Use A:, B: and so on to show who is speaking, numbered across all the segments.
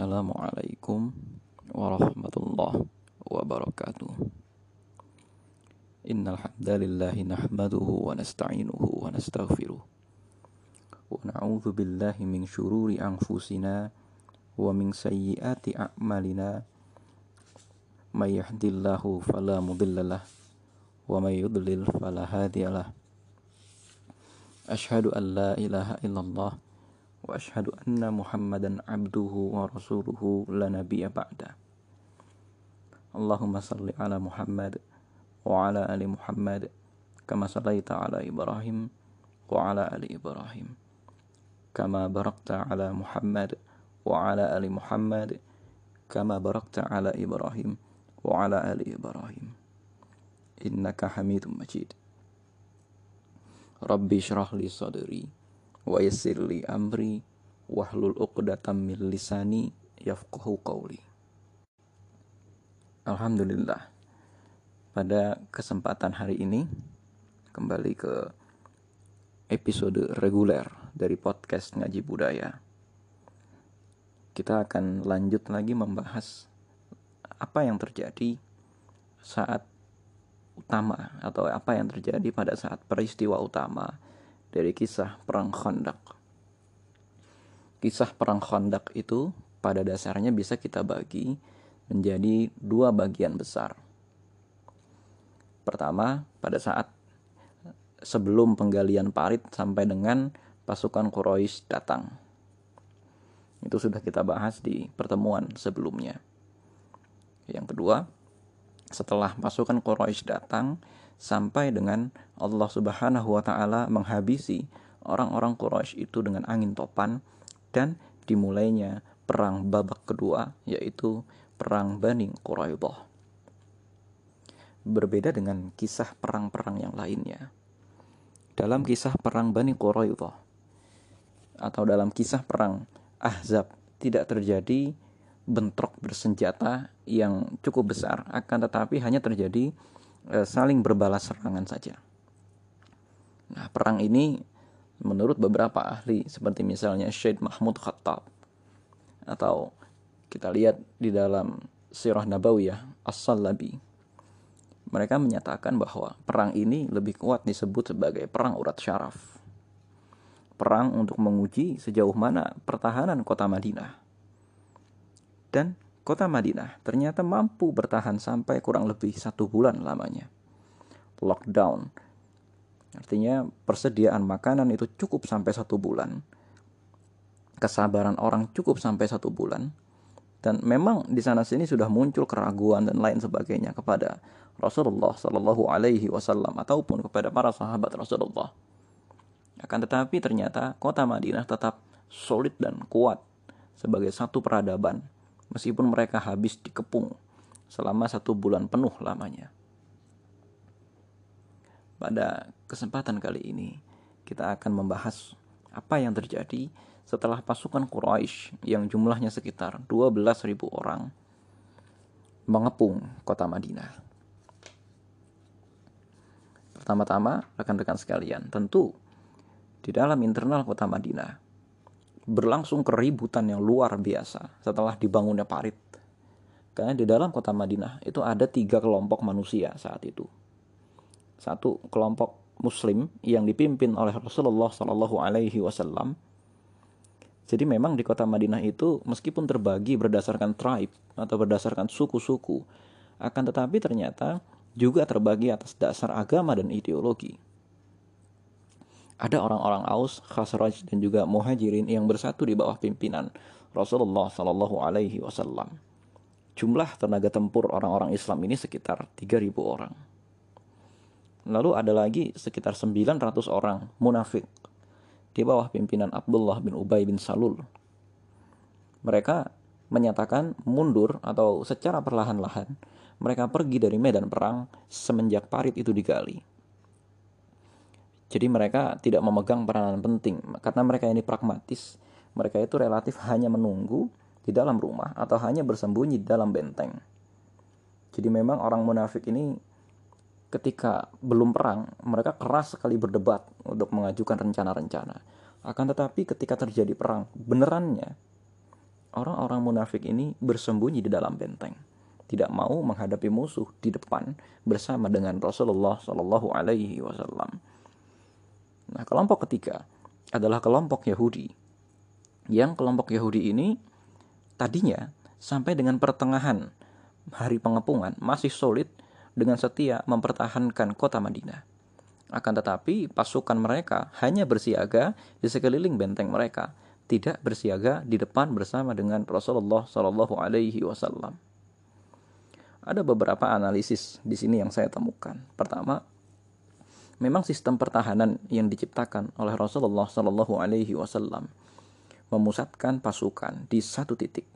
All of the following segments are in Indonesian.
A: Assalamualaikum warahmatullahi wabarakatuh. Innal hamdalillahi nahmaduhu wa nasta'inuhu wa nastaghfiruh. Wa na'udzu billahi min syururi anfusina wa min sayyiati a'malina. May yahdihillahu fala mudhillalah wa may yudlil fala hadiyalah Ashhadu an la ilaha illallah وأشهد أن محمدا عبده ورسوله لا نبي بعده. اللهم صل على محمد وعلى آل محمد كما صليت على إبراهيم وعلى آل إبراهيم. كما باركت على محمد وعلى آل محمد كما باركت على إبراهيم وعلى آل إبراهيم. إنك حميد مجيد. ربي اشرح لي صدري. Wa yassirli amri wahlul uqdatam min lisani yafqahu qawli. Alhamdulillah. Pada kesempatan hari ini kembali ke episode reguler dari podcast ngaji budaya. Kita akan lanjut lagi membahas apa yang terjadi saat utama atau apa yang terjadi pada saat peristiwa utama dari kisah Perang Khandaq. Kisah Perang Khandaq itu pada dasarnya bisa kita bagi menjadi dua bagian besar. Pertama, pada saat sebelum penggalian parit sampai dengan pasukan Quraisy datang. Itu sudah kita bahas di pertemuan sebelumnya. Yang kedua, setelah pasukan Quraisy datang, sampai dengan Allah Subhanahu wa taala menghabisi orang-orang Quraisy itu dengan angin topan dan dimulainya perang babak kedua yaitu perang Bani Quraidah. Berbeda dengan kisah perang-perang yang lainnya. Dalam kisah perang Bani Quraidah atau dalam kisah perang Ahzab tidak terjadi bentrok bersenjata yang cukup besar akan tetapi hanya terjadi Eh, saling berbalas serangan saja. Nah, perang ini menurut beberapa ahli seperti misalnya Syed Mahmud Khattab atau kita lihat di dalam Sirah Nabawiyah As-Salabi mereka menyatakan bahwa perang ini lebih kuat disebut sebagai perang urat syaraf. Perang untuk menguji sejauh mana pertahanan kota Madinah. Dan kota Madinah ternyata mampu bertahan sampai kurang lebih satu bulan lamanya. Lockdown. Artinya persediaan makanan itu cukup sampai satu bulan. Kesabaran orang cukup sampai satu bulan. Dan memang di sana sini sudah muncul keraguan dan lain sebagainya kepada Rasulullah Shallallahu Alaihi Wasallam ataupun kepada para sahabat Rasulullah. Akan tetapi ternyata kota Madinah tetap solid dan kuat sebagai satu peradaban meskipun mereka habis dikepung selama satu bulan penuh lamanya. Pada kesempatan kali ini, kita akan membahas apa yang terjadi setelah pasukan Quraisy yang jumlahnya sekitar 12.000 orang mengepung kota Madinah. Pertama-tama, rekan-rekan sekalian, tentu di dalam internal kota Madinah berlangsung keributan yang luar biasa setelah dibangunnya parit. Karena di dalam kota Madinah itu ada tiga kelompok manusia saat itu. Satu kelompok Muslim yang dipimpin oleh Rasulullah Shallallahu Alaihi Wasallam. Jadi memang di kota Madinah itu meskipun terbagi berdasarkan tribe atau berdasarkan suku-suku, akan tetapi ternyata juga terbagi atas dasar agama dan ideologi ada orang-orang Aus, Khazraj dan juga Muhajirin yang bersatu di bawah pimpinan Rasulullah Shallallahu Alaihi Wasallam. Jumlah tenaga tempur orang-orang Islam ini sekitar 3.000 orang. Lalu ada lagi sekitar 900 orang munafik di bawah pimpinan Abdullah bin Ubay bin Salul. Mereka menyatakan mundur atau secara perlahan-lahan mereka pergi dari medan perang semenjak parit itu digali. Jadi mereka tidak memegang peranan penting karena mereka ini pragmatis. Mereka itu relatif hanya menunggu di dalam rumah atau hanya bersembunyi di dalam benteng. Jadi memang orang munafik ini ketika belum perang, mereka keras sekali berdebat untuk mengajukan rencana-rencana. Akan tetapi ketika terjadi perang, benerannya orang-orang munafik ini bersembunyi di dalam benteng, tidak mau menghadapi musuh di depan bersama dengan Rasulullah Shallallahu Alaihi Wasallam. Nah, kelompok ketiga adalah kelompok Yahudi. Yang kelompok Yahudi ini tadinya sampai dengan pertengahan hari pengepungan masih solid dengan setia mempertahankan kota Madinah. Akan tetapi pasukan mereka hanya bersiaga di sekeliling benteng mereka tidak bersiaga di depan bersama dengan Rasulullah Shallallahu Alaihi Wasallam. Ada beberapa analisis di sini yang saya temukan. Pertama, memang sistem pertahanan yang diciptakan oleh Rasulullah Shallallahu Alaihi Wasallam memusatkan pasukan di satu titik,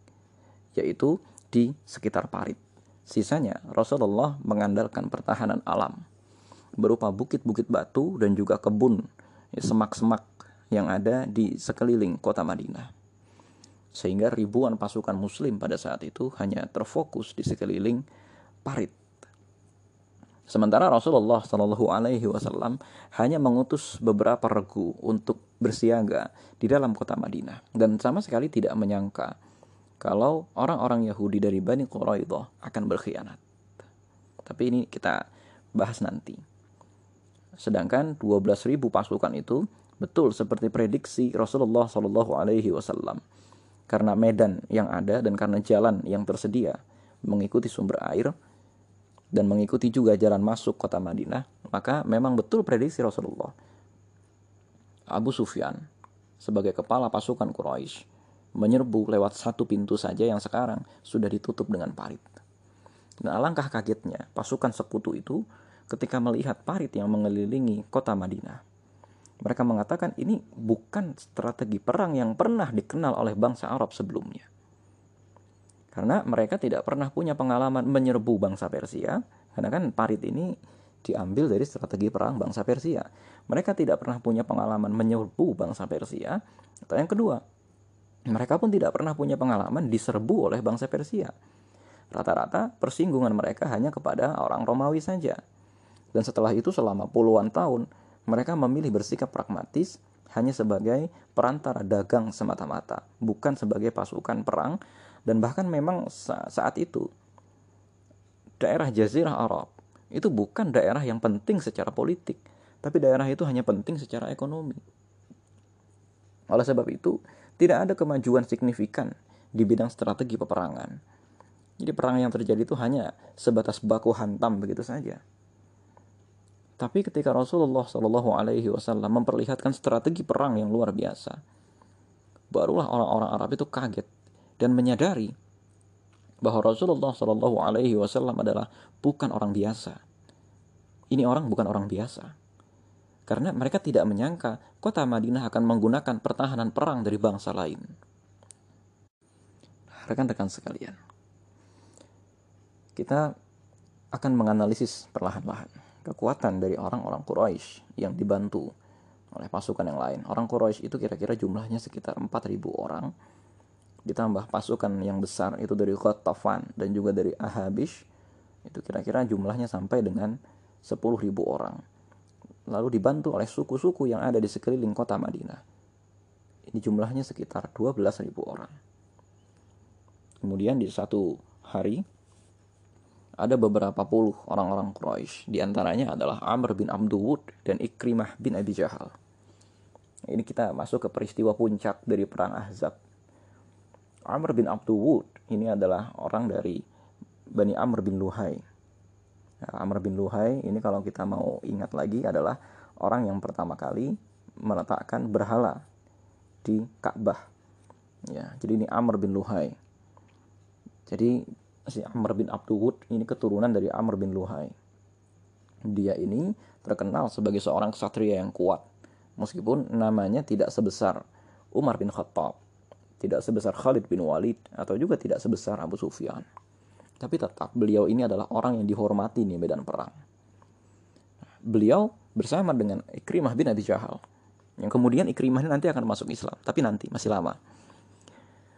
A: yaitu di sekitar parit. Sisanya Rasulullah mengandalkan pertahanan alam berupa bukit-bukit batu dan juga kebun, semak-semak yang ada di sekeliling kota Madinah. Sehingga ribuan pasukan muslim pada saat itu hanya terfokus di sekeliling parit. Sementara Rasulullah Shallallahu Alaihi Wasallam hanya mengutus beberapa regu untuk bersiaga di dalam kota Madinah dan sama sekali tidak menyangka kalau orang-orang Yahudi dari Bani Quraidah akan berkhianat. Tapi ini kita bahas nanti. Sedangkan 12.000 pasukan itu Betul seperti prediksi Rasulullah Shallallahu Alaihi Wasallam. Karena medan yang ada dan karena jalan yang tersedia mengikuti sumber air dan mengikuti juga jalan masuk kota Madinah, maka memang betul prediksi Rasulullah. Abu Sufyan sebagai kepala pasukan Quraisy menyerbu lewat satu pintu saja yang sekarang sudah ditutup dengan parit. Dan alangkah kagetnya pasukan sekutu itu ketika melihat parit yang mengelilingi kota Madinah. Mereka mengatakan ini bukan strategi perang yang pernah dikenal oleh bangsa Arab sebelumnya. Karena mereka tidak pernah punya pengalaman menyerbu bangsa Persia, karena kan parit ini diambil dari strategi perang bangsa Persia. Mereka tidak pernah punya pengalaman menyerbu bangsa Persia. Atau yang kedua, mereka pun tidak pernah punya pengalaman diserbu oleh bangsa Persia. Rata-rata persinggungan mereka hanya kepada orang Romawi saja. Dan setelah itu selama puluhan tahun, mereka memilih bersikap pragmatis hanya sebagai perantara dagang semata-mata, bukan sebagai pasukan perang dan bahkan memang saat itu daerah Jazirah Arab itu bukan daerah yang penting secara politik, tapi daerah itu hanya penting secara ekonomi. Oleh sebab itu, tidak ada kemajuan signifikan di bidang strategi peperangan. Jadi perang yang terjadi itu hanya sebatas baku hantam begitu saja. Tapi ketika Rasulullah Shallallahu Alaihi Wasallam memperlihatkan strategi perang yang luar biasa, barulah orang-orang Arab itu kaget dan menyadari bahwa Rasulullah Shallallahu Alaihi Wasallam adalah bukan orang biasa. Ini orang bukan orang biasa, karena mereka tidak menyangka kota Madinah akan menggunakan pertahanan perang dari bangsa lain. Rekan-rekan sekalian, kita akan menganalisis perlahan-lahan kekuatan dari orang-orang Quraisy yang dibantu oleh pasukan yang lain. Orang Quraisy itu kira-kira jumlahnya sekitar 4.000 orang. Ditambah pasukan yang besar itu dari Ghatafan dan juga dari Ahabish. Itu kira-kira jumlahnya sampai dengan 10.000 orang. Lalu dibantu oleh suku-suku yang ada di sekeliling kota Madinah. Ini jumlahnya sekitar 12.000 orang. Kemudian di satu hari ada beberapa puluh orang-orang Quraisy. Di antaranya adalah Amr bin Abdul dan Ikrimah bin Abi Jahal. Ini kita masuk ke peristiwa puncak dari perang Ahzab. Amr bin Abdul ini adalah orang dari Bani Amr bin Luhai. Nah, Amr bin Luhai ini kalau kita mau ingat lagi adalah orang yang pertama kali meletakkan berhala di Ka'bah. Ya, jadi ini Amr bin Luhai. Jadi si Amr bin Abdul ini keturunan dari Amr bin Luhai. Dia ini terkenal sebagai seorang ksatria yang kuat. Meskipun namanya tidak sebesar Umar bin Khattab, tidak sebesar Khalid bin Walid, atau juga tidak sebesar Abu Sufyan. Tapi tetap beliau ini adalah orang yang dihormati di medan perang. Beliau bersama dengan Ikrimah bin Abi Jahal. Yang kemudian Ikrimah ini nanti akan masuk Islam, tapi nanti masih lama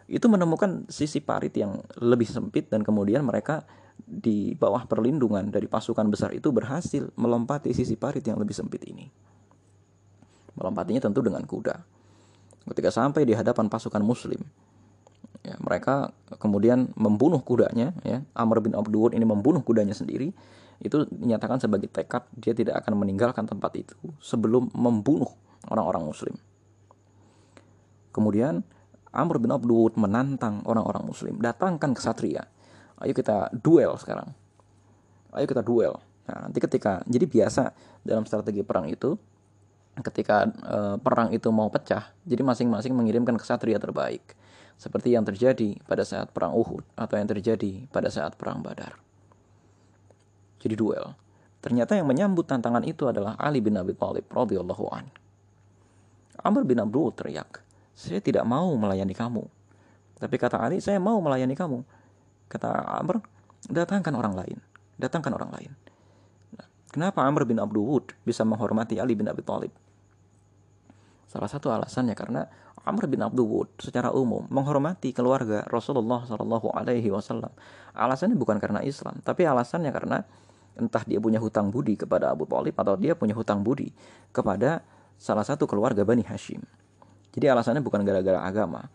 A: itu menemukan sisi parit yang lebih sempit dan kemudian mereka di bawah perlindungan dari pasukan besar itu berhasil melompati sisi parit yang lebih sempit ini. Melompatinya tentu dengan kuda. Ketika sampai di hadapan pasukan muslim, Ya, mereka kemudian membunuh kudanya, ya. Amr bin Abdul ini membunuh kudanya sendiri. Itu dinyatakan sebagai tekad dia tidak akan meninggalkan tempat itu sebelum membunuh orang-orang muslim. Kemudian Amr bin Abdul menantang orang-orang muslim, datangkan kesatria. Ayo kita duel sekarang. Ayo kita duel. Nah, nanti ketika jadi biasa dalam strategi perang itu ketika e, perang itu mau pecah, jadi masing-masing mengirimkan kesatria terbaik seperti yang terjadi pada saat perang Uhud atau yang terjadi pada saat perang Badar. Jadi duel. Ternyata yang menyambut tantangan itu adalah Ali bin Abi Thalib radhiyallahu an. Amr bin Abdul teriak, "Saya tidak mau melayani kamu." Tapi kata Ali, "Saya mau melayani kamu." Kata Amr, "Datangkan orang lain. Datangkan orang lain." Nah, kenapa Amr bin Abdul bisa menghormati Ali bin Abi Thalib? Salah satu alasannya karena Amr bin Abdul secara umum menghormati keluarga Rasulullah Shallallahu Alaihi Wasallam. Alasannya bukan karena Islam, tapi alasannya karena entah dia punya hutang budi kepada Abu Talib atau dia punya hutang budi kepada salah satu keluarga Bani Hashim. Jadi alasannya bukan gara-gara agama.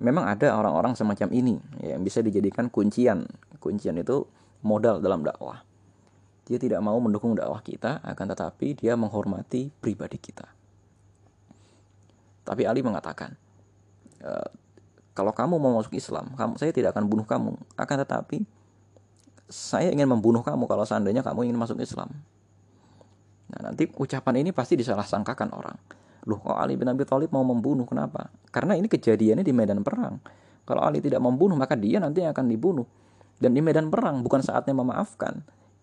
A: Memang ada orang-orang semacam ini yang bisa dijadikan kuncian. Kuncian itu modal dalam dakwah. Dia tidak mau mendukung dakwah kita, akan tetapi dia menghormati pribadi kita. Tapi Ali mengatakan, e, kalau kamu mau masuk Islam, kamu, saya tidak akan bunuh kamu. Akan tetapi, saya ingin membunuh kamu kalau seandainya kamu ingin masuk Islam. Nah, nanti ucapan ini pasti disalah sangkakan orang. Loh, kok Ali bin Abi Thalib mau membunuh? Kenapa? Karena ini kejadiannya di medan perang. Kalau Ali tidak membunuh, maka dia nanti akan dibunuh. Dan di medan perang bukan saatnya memaafkan.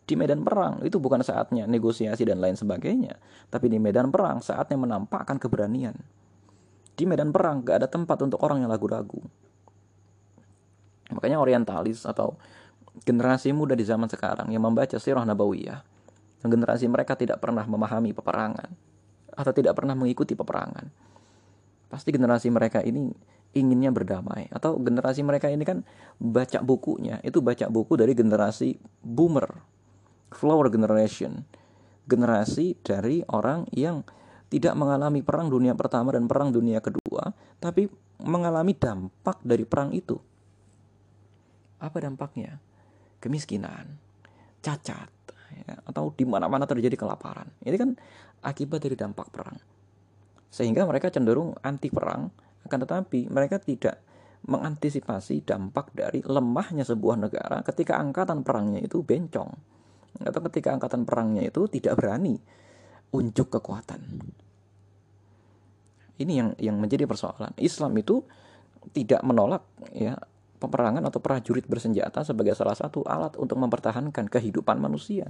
A: Di medan perang itu bukan saatnya negosiasi dan lain sebagainya. Tapi di medan perang saatnya menampakkan keberanian. Di medan perang gak ada tempat untuk orang yang ragu-ragu. Makanya orientalis atau generasi muda di zaman sekarang yang membaca sirah nabawiyah, yang generasi mereka tidak pernah memahami peperangan atau tidak pernah mengikuti peperangan. Pasti generasi mereka ini inginnya berdamai atau generasi mereka ini kan baca bukunya itu baca buku dari generasi boomer, flower generation, generasi dari orang yang tidak mengalami perang dunia pertama dan perang dunia kedua, tapi mengalami dampak dari perang itu. Apa dampaknya? Kemiskinan, cacat, ya, atau di mana-mana terjadi kelaparan. Ini kan akibat dari dampak perang. Sehingga mereka cenderung anti perang, akan tetapi mereka tidak mengantisipasi dampak dari lemahnya sebuah negara ketika angkatan perangnya itu bencong atau ketika angkatan perangnya itu tidak berani unjuk kekuatan. Ini yang yang menjadi persoalan. Islam itu tidak menolak ya peperangan atau prajurit bersenjata sebagai salah satu alat untuk mempertahankan kehidupan manusia.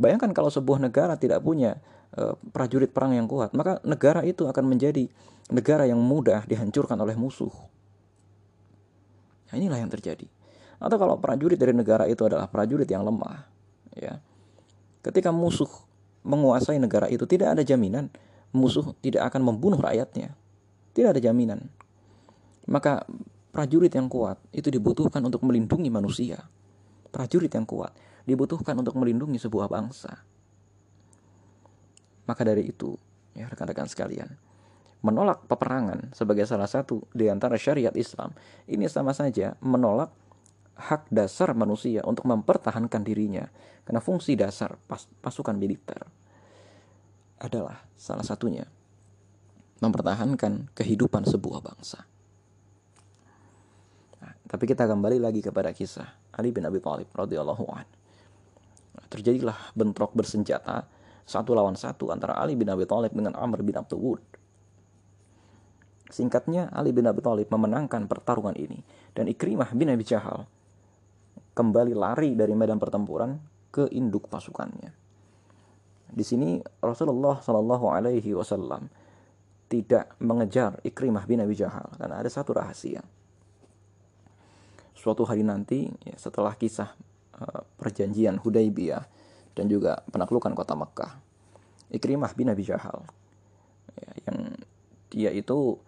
A: Bayangkan kalau sebuah negara tidak punya uh, prajurit perang yang kuat, maka negara itu akan menjadi negara yang mudah dihancurkan oleh musuh. Nah, inilah yang terjadi. Atau kalau prajurit dari negara itu adalah prajurit yang lemah, ya. Ketika musuh menguasai negara itu tidak ada jaminan musuh tidak akan membunuh rakyatnya. Tidak ada jaminan. Maka prajurit yang kuat itu dibutuhkan untuk melindungi manusia. Prajurit yang kuat dibutuhkan untuk melindungi sebuah bangsa. Maka dari itu, ya rekan-rekan sekalian, menolak peperangan sebagai salah satu di antara syariat Islam ini sama saja menolak hak dasar manusia untuk mempertahankan dirinya karena fungsi dasar pas, pasukan militer adalah salah satunya mempertahankan kehidupan sebuah bangsa. Nah, tapi kita kembali lagi kepada kisah Ali bin Abi Thalib radhiyallahu an. Nah, terjadilah bentrok bersenjata satu lawan satu antara Ali bin Abi Thalib dengan Amr bin Abdul Wud. Singkatnya, Ali bin Abi Thalib memenangkan pertarungan ini dan Ikrimah bin Abi Jahal kembali lari dari medan pertempuran ke induk pasukannya. Di sini Rasulullah Shallallahu Alaihi Wasallam tidak mengejar Ikrimah bin Abi Jahal karena ada satu rahasia. Suatu hari nanti ya, setelah kisah uh, perjanjian Hudaybiyah dan juga penaklukan kota Mekah, Ikrimah bin Abi Jahal ya, yang dia itu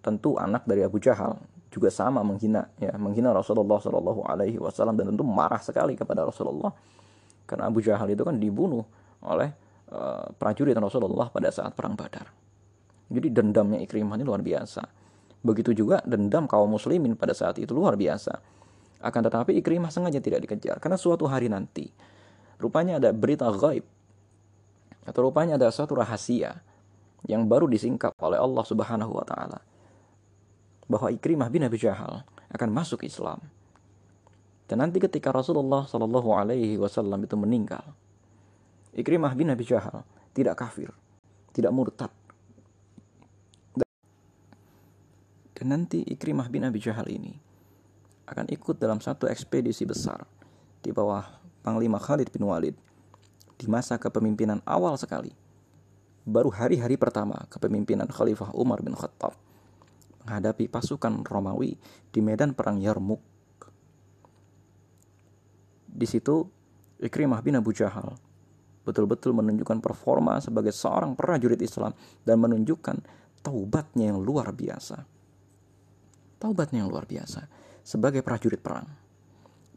A: tentu anak dari Abu Jahal juga sama menghina ya menghina Rasulullah Shallallahu Alaihi Wasallam dan tentu marah sekali kepada Rasulullah karena Abu Jahal itu kan dibunuh oleh prajurit Rasulullah pada saat perang Badar. Jadi dendamnya Ikrimah ini luar biasa. Begitu juga dendam kaum muslimin pada saat itu luar biasa. Akan tetapi Ikrimah sengaja tidak dikejar karena suatu hari nanti rupanya ada berita gaib atau rupanya ada suatu rahasia yang baru disingkap oleh Allah Subhanahu wa taala bahwa Ikrimah bin Abi Jahal akan masuk Islam. Dan nanti ketika Rasulullah Shallallahu alaihi wasallam itu meninggal, Ikrimah bin Abi Jahal tidak kafir, tidak murtad, Dan nanti Ikrimah bin Abi Jahal ini akan ikut dalam satu ekspedisi besar di bawah Panglima Khalid bin Walid di masa kepemimpinan awal sekali. Baru hari-hari pertama kepemimpinan Khalifah Umar bin Khattab menghadapi pasukan Romawi di medan perang Yarmuk. Di situ Ikrimah bin Abu Jahal betul-betul menunjukkan performa sebagai seorang prajurit Islam dan menunjukkan taubatnya yang luar biasa taubatnya yang luar biasa sebagai prajurit perang.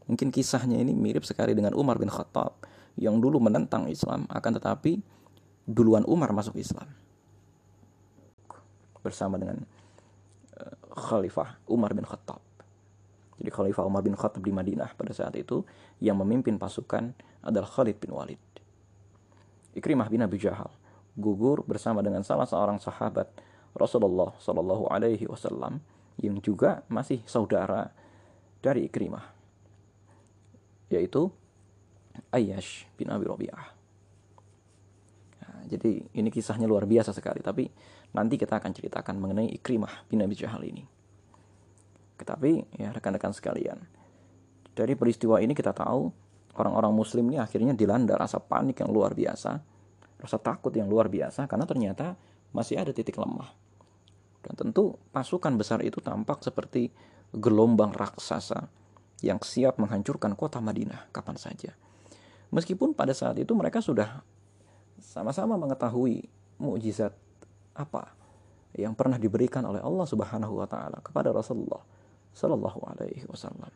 A: Mungkin kisahnya ini mirip sekali dengan Umar bin Khattab yang dulu menentang Islam akan tetapi duluan Umar masuk Islam bersama dengan Khalifah Umar bin Khattab. Jadi Khalifah Umar bin Khattab di Madinah pada saat itu yang memimpin pasukan adalah Khalid bin Walid. Ikrimah bin Abi Jahal gugur bersama dengan salah seorang sahabat Rasulullah Shallallahu Alaihi Wasallam yang juga masih saudara dari Ikrimah yaitu Ayyash bin Abi Rabi'ah. Jadi ini kisahnya luar biasa sekali tapi nanti kita akan ceritakan mengenai Ikrimah bin Abi Jahal ini. Tetapi ya rekan-rekan sekalian, dari peristiwa ini kita tahu orang-orang muslim ini akhirnya dilanda rasa panik yang luar biasa, rasa takut yang luar biasa karena ternyata masih ada titik lemah dan tentu pasukan besar itu tampak seperti gelombang raksasa yang siap menghancurkan kota Madinah kapan saja. Meskipun pada saat itu mereka sudah sama-sama mengetahui mukjizat apa yang pernah diberikan oleh Allah Subhanahu wa taala kepada Rasulullah sallallahu alaihi wasallam.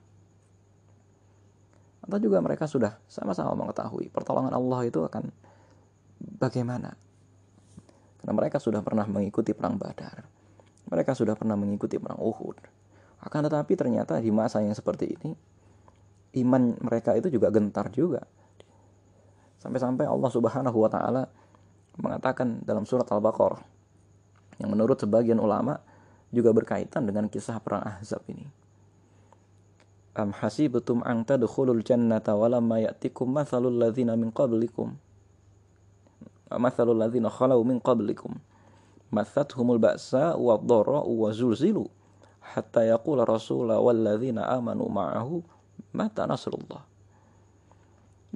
A: Atau juga mereka sudah sama-sama mengetahui pertolongan Allah itu akan bagaimana. Karena mereka sudah pernah mengikuti perang Badar. Mereka sudah pernah mengikuti perang Uhud. Akan tetapi ternyata di masa yang seperti ini, iman mereka itu juga gentar juga. Sampai-sampai Allah Subhanahu wa taala mengatakan dalam surat Al-Baqarah yang menurut sebagian ulama juga berkaitan dengan kisah perang Ahzab ini. Am hasibtum an tadkhulul jannata walamma ya'tikum mathalul ladzina min qablikum mathalul ladzina khalau min qablikum humul ba'sa wa dharra wa zulzilu hatta yaqula rasula walladzina amanu ma'ahu mata nasrullah.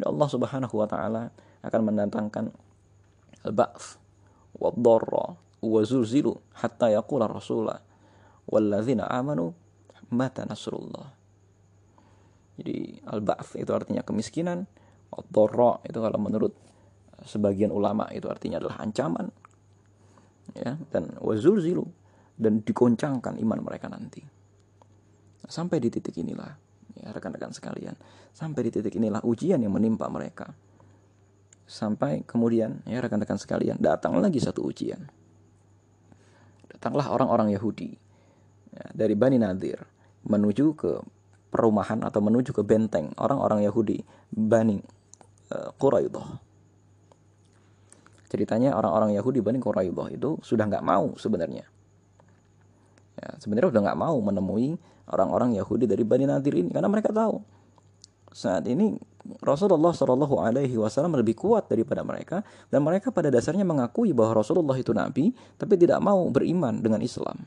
A: Allah Subhanahu wa taala akan mendatangkan al-ba'ts wa dharra wa zulzilu hatta yaqula rasula walladzina amanu mata nasrullah. Jadi al-ba'ts itu artinya kemiskinan, ad-dharra itu kalau menurut sebagian ulama itu artinya adalah ancaman, ya dan wazulzilu dan dikoncangkan iman mereka nanti sampai di titik inilah ya rekan-rekan sekalian. Sampai di titik inilah ujian yang menimpa mereka. Sampai kemudian ya rekan-rekan sekalian datang lagi satu ujian. Datanglah orang-orang Yahudi ya, dari Bani Nadir menuju ke perumahan atau menuju ke benteng orang-orang Yahudi Bani uh, Quraidah. Ceritanya orang-orang Yahudi Bani Quraidah itu sudah nggak mau sebenarnya. Ya, sebenarnya sudah nggak mau menemui orang-orang Yahudi dari Bani Nadir ini karena mereka tahu saat ini Rasulullah Shallallahu Alaihi Wasallam lebih kuat daripada mereka dan mereka pada dasarnya mengakui bahwa Rasulullah itu nabi tapi tidak mau beriman dengan Islam.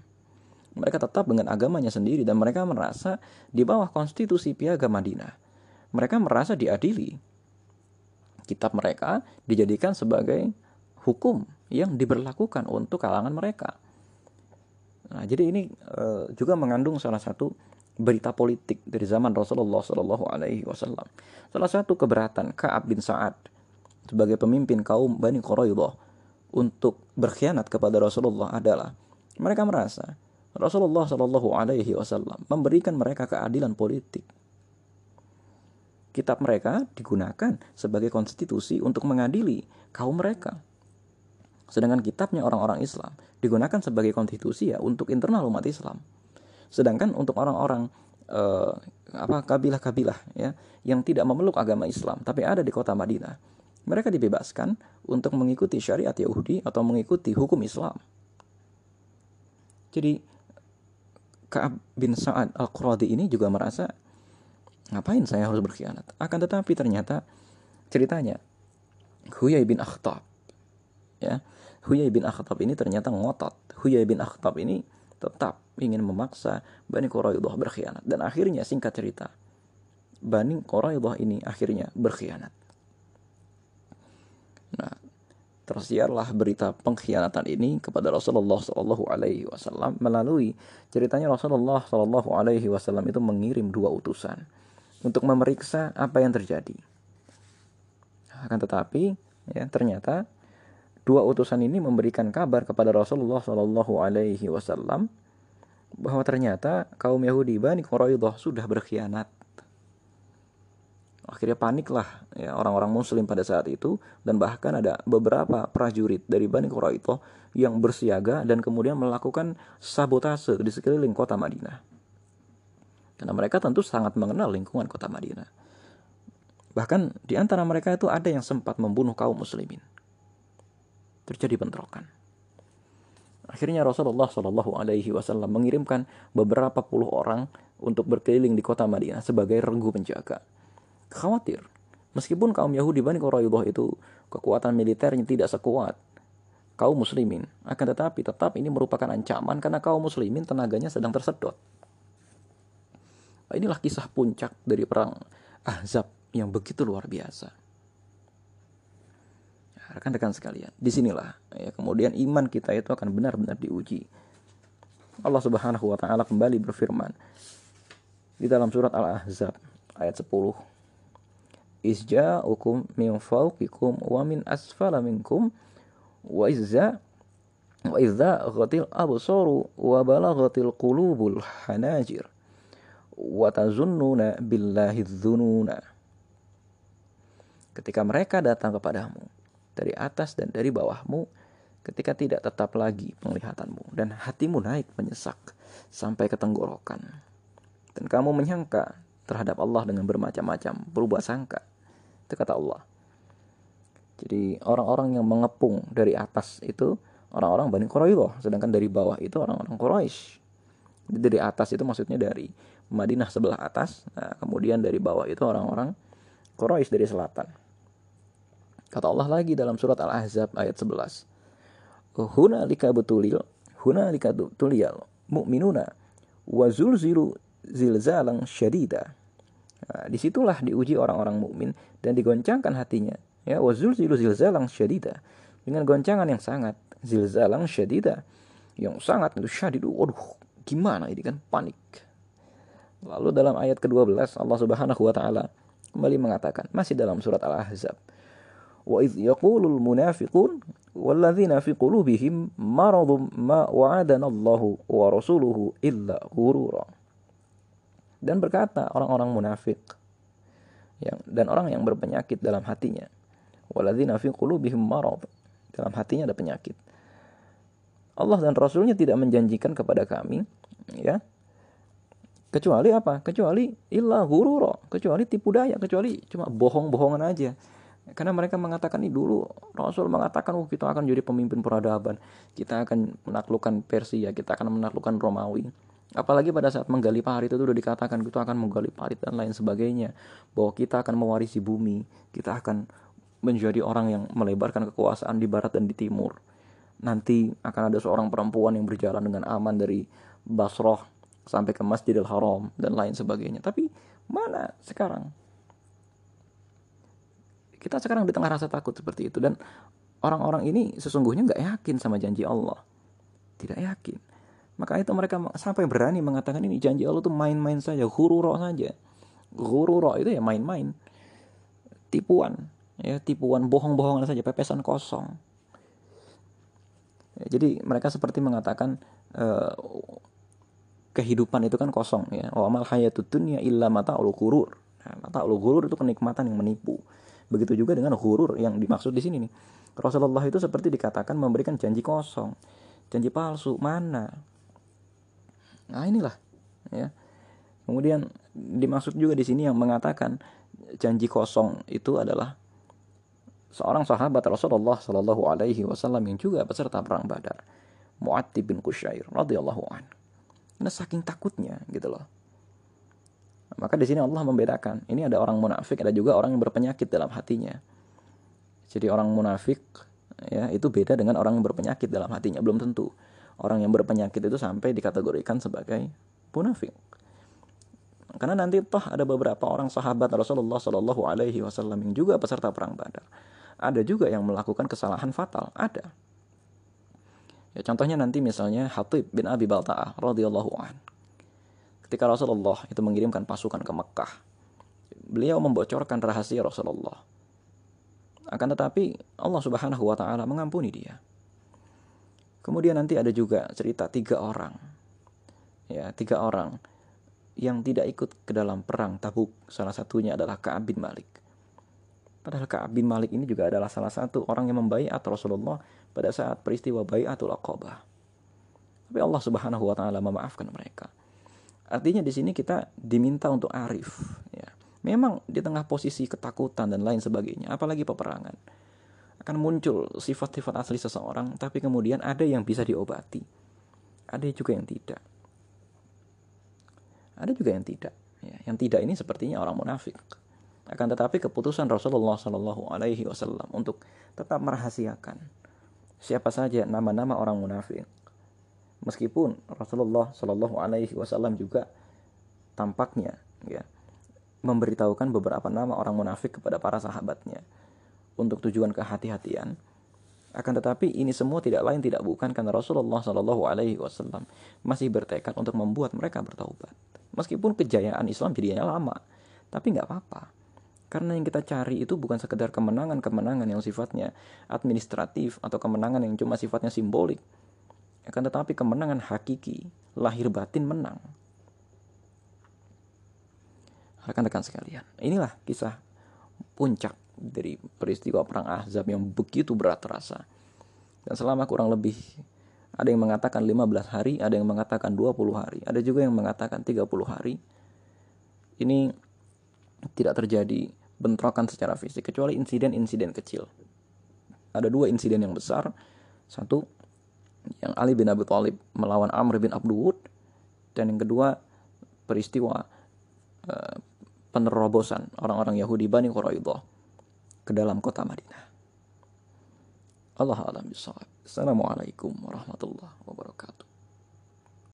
A: Mereka tetap dengan agamanya sendiri dan mereka merasa di bawah konstitusi piagam Madinah. Mereka merasa diadili. Kitab mereka dijadikan sebagai hukum yang diberlakukan untuk kalangan mereka. Nah, jadi ini e, juga mengandung salah satu berita politik dari zaman Rasulullah Shallallahu Alaihi Wasallam. Salah satu keberatan Kaab bin Saad sebagai pemimpin kaum Bani Quraidah untuk berkhianat kepada Rasulullah adalah mereka merasa Rasulullah Shallallahu Alaihi Wasallam memberikan mereka keadilan politik. Kitab mereka digunakan sebagai konstitusi untuk mengadili kaum mereka. Sedangkan kitabnya orang-orang Islam digunakan sebagai konstitusi ya untuk internal umat Islam. Sedangkan untuk orang-orang eh, apa kabilah-kabilah ya yang tidak memeluk agama Islam tapi ada di kota Madinah, mereka dibebaskan untuk mengikuti syariat Yahudi atau mengikuti hukum Islam. Jadi Ka'ab bin Sa'ad Al-Quradi ini juga merasa ngapain saya harus berkhianat? Akan tetapi ternyata ceritanya Huyai bin Akhtab ya Huyai bin Akhtab ini ternyata ngotot. Huyai bin Akhtab ini tetap ingin memaksa Bani Quraidah berkhianat. Dan akhirnya singkat cerita Bani Quraidah ini akhirnya berkhianat. Nah tersiarlah berita pengkhianatan ini kepada Rasulullah Shallallahu Alaihi Wasallam. Melalui ceritanya Rasulullah Shallallahu Alaihi Wasallam itu mengirim dua utusan untuk memeriksa apa yang terjadi. Akan tetapi, ya ternyata dua utusan ini memberikan kabar kepada Rasulullah Shallallahu Alaihi Wasallam bahwa ternyata kaum Yahudi Bani Quraidah sudah berkhianat. Akhirnya paniklah ya orang-orang Muslim pada saat itu dan bahkan ada beberapa prajurit dari Bani Quraidah yang bersiaga dan kemudian melakukan sabotase di sekeliling kota Madinah. Karena mereka tentu sangat mengenal lingkungan kota Madinah. Bahkan di antara mereka itu ada yang sempat membunuh kaum muslimin. Terjadi bentrokan. Akhirnya Rasulullah Shallallahu Alaihi Wasallam mengirimkan beberapa puluh orang untuk berkeliling di kota Madinah sebagai regu penjaga. Khawatir, meskipun kaum Yahudi Bani Quraidah itu kekuatan militernya tidak sekuat kaum muslimin, akan tetapi tetap ini merupakan ancaman karena kaum muslimin tenaganya sedang tersedot. Inilah kisah puncak dari perang Ahzab yang begitu luar biasa. Rekan-rekan sekalian, di sinilah ya kemudian iman kita itu akan benar-benar diuji. Allah Subhanahu wa taala kembali berfirman di dalam surat Al-Ahzab ayat 10. Isja'ukum min fawqikum wa min asfala minkum wa izza wa idza ghatil absaru wa balaghatil qulubul hanajir watazunnuna billahi dzununa. Ketika mereka datang kepadamu dari atas dan dari bawahmu, ketika tidak tetap lagi penglihatanmu dan hatimu naik menyesak sampai ke tenggorokan. Dan kamu menyangka terhadap Allah dengan bermacam-macam berubah sangka. Itu kata Allah. Jadi orang-orang yang mengepung dari atas itu orang-orang Bani Quraidah, sedangkan dari bawah itu orang-orang Quraisy. Dari atas itu maksudnya dari Madinah sebelah atas, nah, kemudian dari bawah itu orang-orang Quraisy dari selatan. Kata Allah lagi dalam surat Al-Ahzab ayat 11. Huna lika betulil, huna lika betuliyal mu'minuna wa zulzilu zilzalang syadida. Nah, di situlah diuji orang-orang mukmin dan digoncangkan hatinya. Ya, wa zulzilu zilzalang syadida. Dengan goncangan yang sangat, zilzalang syadida. Yang sangat itu syadidu. Waduh, gimana ini kan panik Lalu dalam ayat ke-12 Allah Subhanahu wa taala kembali mengatakan masih dalam surat Al-Ahzab. Wa idh yaqulul munafiqun walladzina fi qulubihim maradun ma wa'adana Allahu wa rasuluhu illa ghurura. Dan berkata orang-orang munafik yang dan orang yang berpenyakit dalam hatinya. Walladzina fi qulubihim marad. Dalam hatinya ada penyakit. Allah dan Rasulnya tidak menjanjikan kepada kami ya kecuali apa kecuali illa hururo kecuali tipu daya kecuali cuma bohong-bohongan aja karena mereka mengatakan ini dulu Rasul mengatakan oh kita akan jadi pemimpin peradaban kita akan menaklukkan Persia kita akan menaklukkan Romawi apalagi pada saat menggali parit itu sudah dikatakan kita akan menggali parit dan lain sebagainya bahwa kita akan mewarisi bumi kita akan menjadi orang yang melebarkan kekuasaan di barat dan di timur nanti akan ada seorang perempuan yang berjalan dengan aman dari Basroh sampai ke Masjidil Haram dan lain sebagainya. Tapi mana sekarang? Kita sekarang di tengah rasa takut seperti itu dan orang-orang ini sesungguhnya nggak yakin sama janji Allah. Tidak yakin. Maka itu mereka sampai berani mengatakan ini janji Allah itu main-main saja, hururo saja. Hururo itu ya main-main. Tipuan, ya tipuan bohong-bohongan saja, pepesan kosong. Ya, jadi mereka seperti mengatakan uh, kehidupan itu kan kosong ya. Wa amal hayatud dunya illa mata'ul ghurur. Nah, mata'ul ghurur itu kenikmatan yang menipu. Begitu juga dengan ghurur yang dimaksud di sini nih. Rasulullah itu seperti dikatakan memberikan janji kosong, janji palsu mana? Nah inilah ya. Kemudian dimaksud juga di sini yang mengatakan janji kosong itu adalah seorang sahabat Rasulullah Shallallahu Alaihi Wasallam yang juga peserta perang Badar, Mu'attib bin Kusyair radhiyallahu an. Karena saking takutnya gitu loh. Maka di sini Allah membedakan. Ini ada orang munafik, ada juga orang yang berpenyakit dalam hatinya. Jadi orang munafik ya itu beda dengan orang yang berpenyakit dalam hatinya belum tentu. Orang yang berpenyakit itu sampai dikategorikan sebagai munafik. Karena nanti toh ada beberapa orang sahabat Rasulullah Shallallahu Alaihi Wasallam yang juga peserta perang Badar. Ada juga yang melakukan kesalahan fatal. Ada. Ya, contohnya nanti misalnya Hatib bin Abi Balta'ah radhiyallahu an. Ketika Rasulullah itu mengirimkan pasukan ke Mekah, beliau membocorkan rahasia Rasulullah akan tetapi Allah Subhanahu wa taala mengampuni dia. Kemudian nanti ada juga cerita tiga orang. Ya, tiga orang yang tidak ikut ke dalam perang Tabuk. Salah satunya adalah Ka'ab bin Malik. Padahal Ka'ab bin Malik ini juga adalah salah satu orang yang membaiat Rasulullah pada saat peristiwa Baiatul Aqabah. Tapi Allah Subhanahu wa taala memaafkan mereka. Artinya di sini kita diminta untuk arif, ya. Memang di tengah posisi ketakutan dan lain sebagainya, apalagi peperangan, akan muncul sifat-sifat asli seseorang, tapi kemudian ada yang bisa diobati, ada juga yang tidak. Ada juga yang tidak. Ya, yang tidak ini sepertinya orang munafik. Akan tetapi keputusan Rasulullah Shallallahu Alaihi Wasallam untuk tetap merahasiakan siapa saja nama-nama orang munafik. Meskipun Rasulullah Shallallahu Alaihi Wasallam juga tampaknya ya memberitahukan beberapa nama orang munafik kepada para sahabatnya untuk tujuan kehati-hatian. Akan tetapi ini semua tidak lain tidak bukan karena Rasulullah Shallallahu Alaihi Wasallam masih bertekad untuk membuat mereka bertaubat. Meskipun kejayaan Islam jadinya lama, tapi nggak apa-apa. Karena yang kita cari itu bukan sekedar kemenangan-kemenangan yang sifatnya administratif atau kemenangan yang cuma sifatnya simbolik. Akan tetapi kemenangan hakiki, lahir batin menang rekan-rekan sekalian. Inilah kisah puncak dari peristiwa perang Ahzab yang begitu berat terasa. Dan selama kurang lebih ada yang mengatakan 15 hari, ada yang mengatakan 20 hari, ada juga yang mengatakan 30 hari. Ini tidak terjadi bentrokan secara fisik kecuali insiden-insiden kecil. Ada dua insiden yang besar. Satu yang Ali bin Abi Thalib melawan Amr bin Abdul dan yang kedua peristiwa uh, penerobosan orang-orang Yahudi Bani Quraidah ke dalam kota Madinah. Allah alam bisawab. Assalamualaikum warahmatullahi wabarakatuh.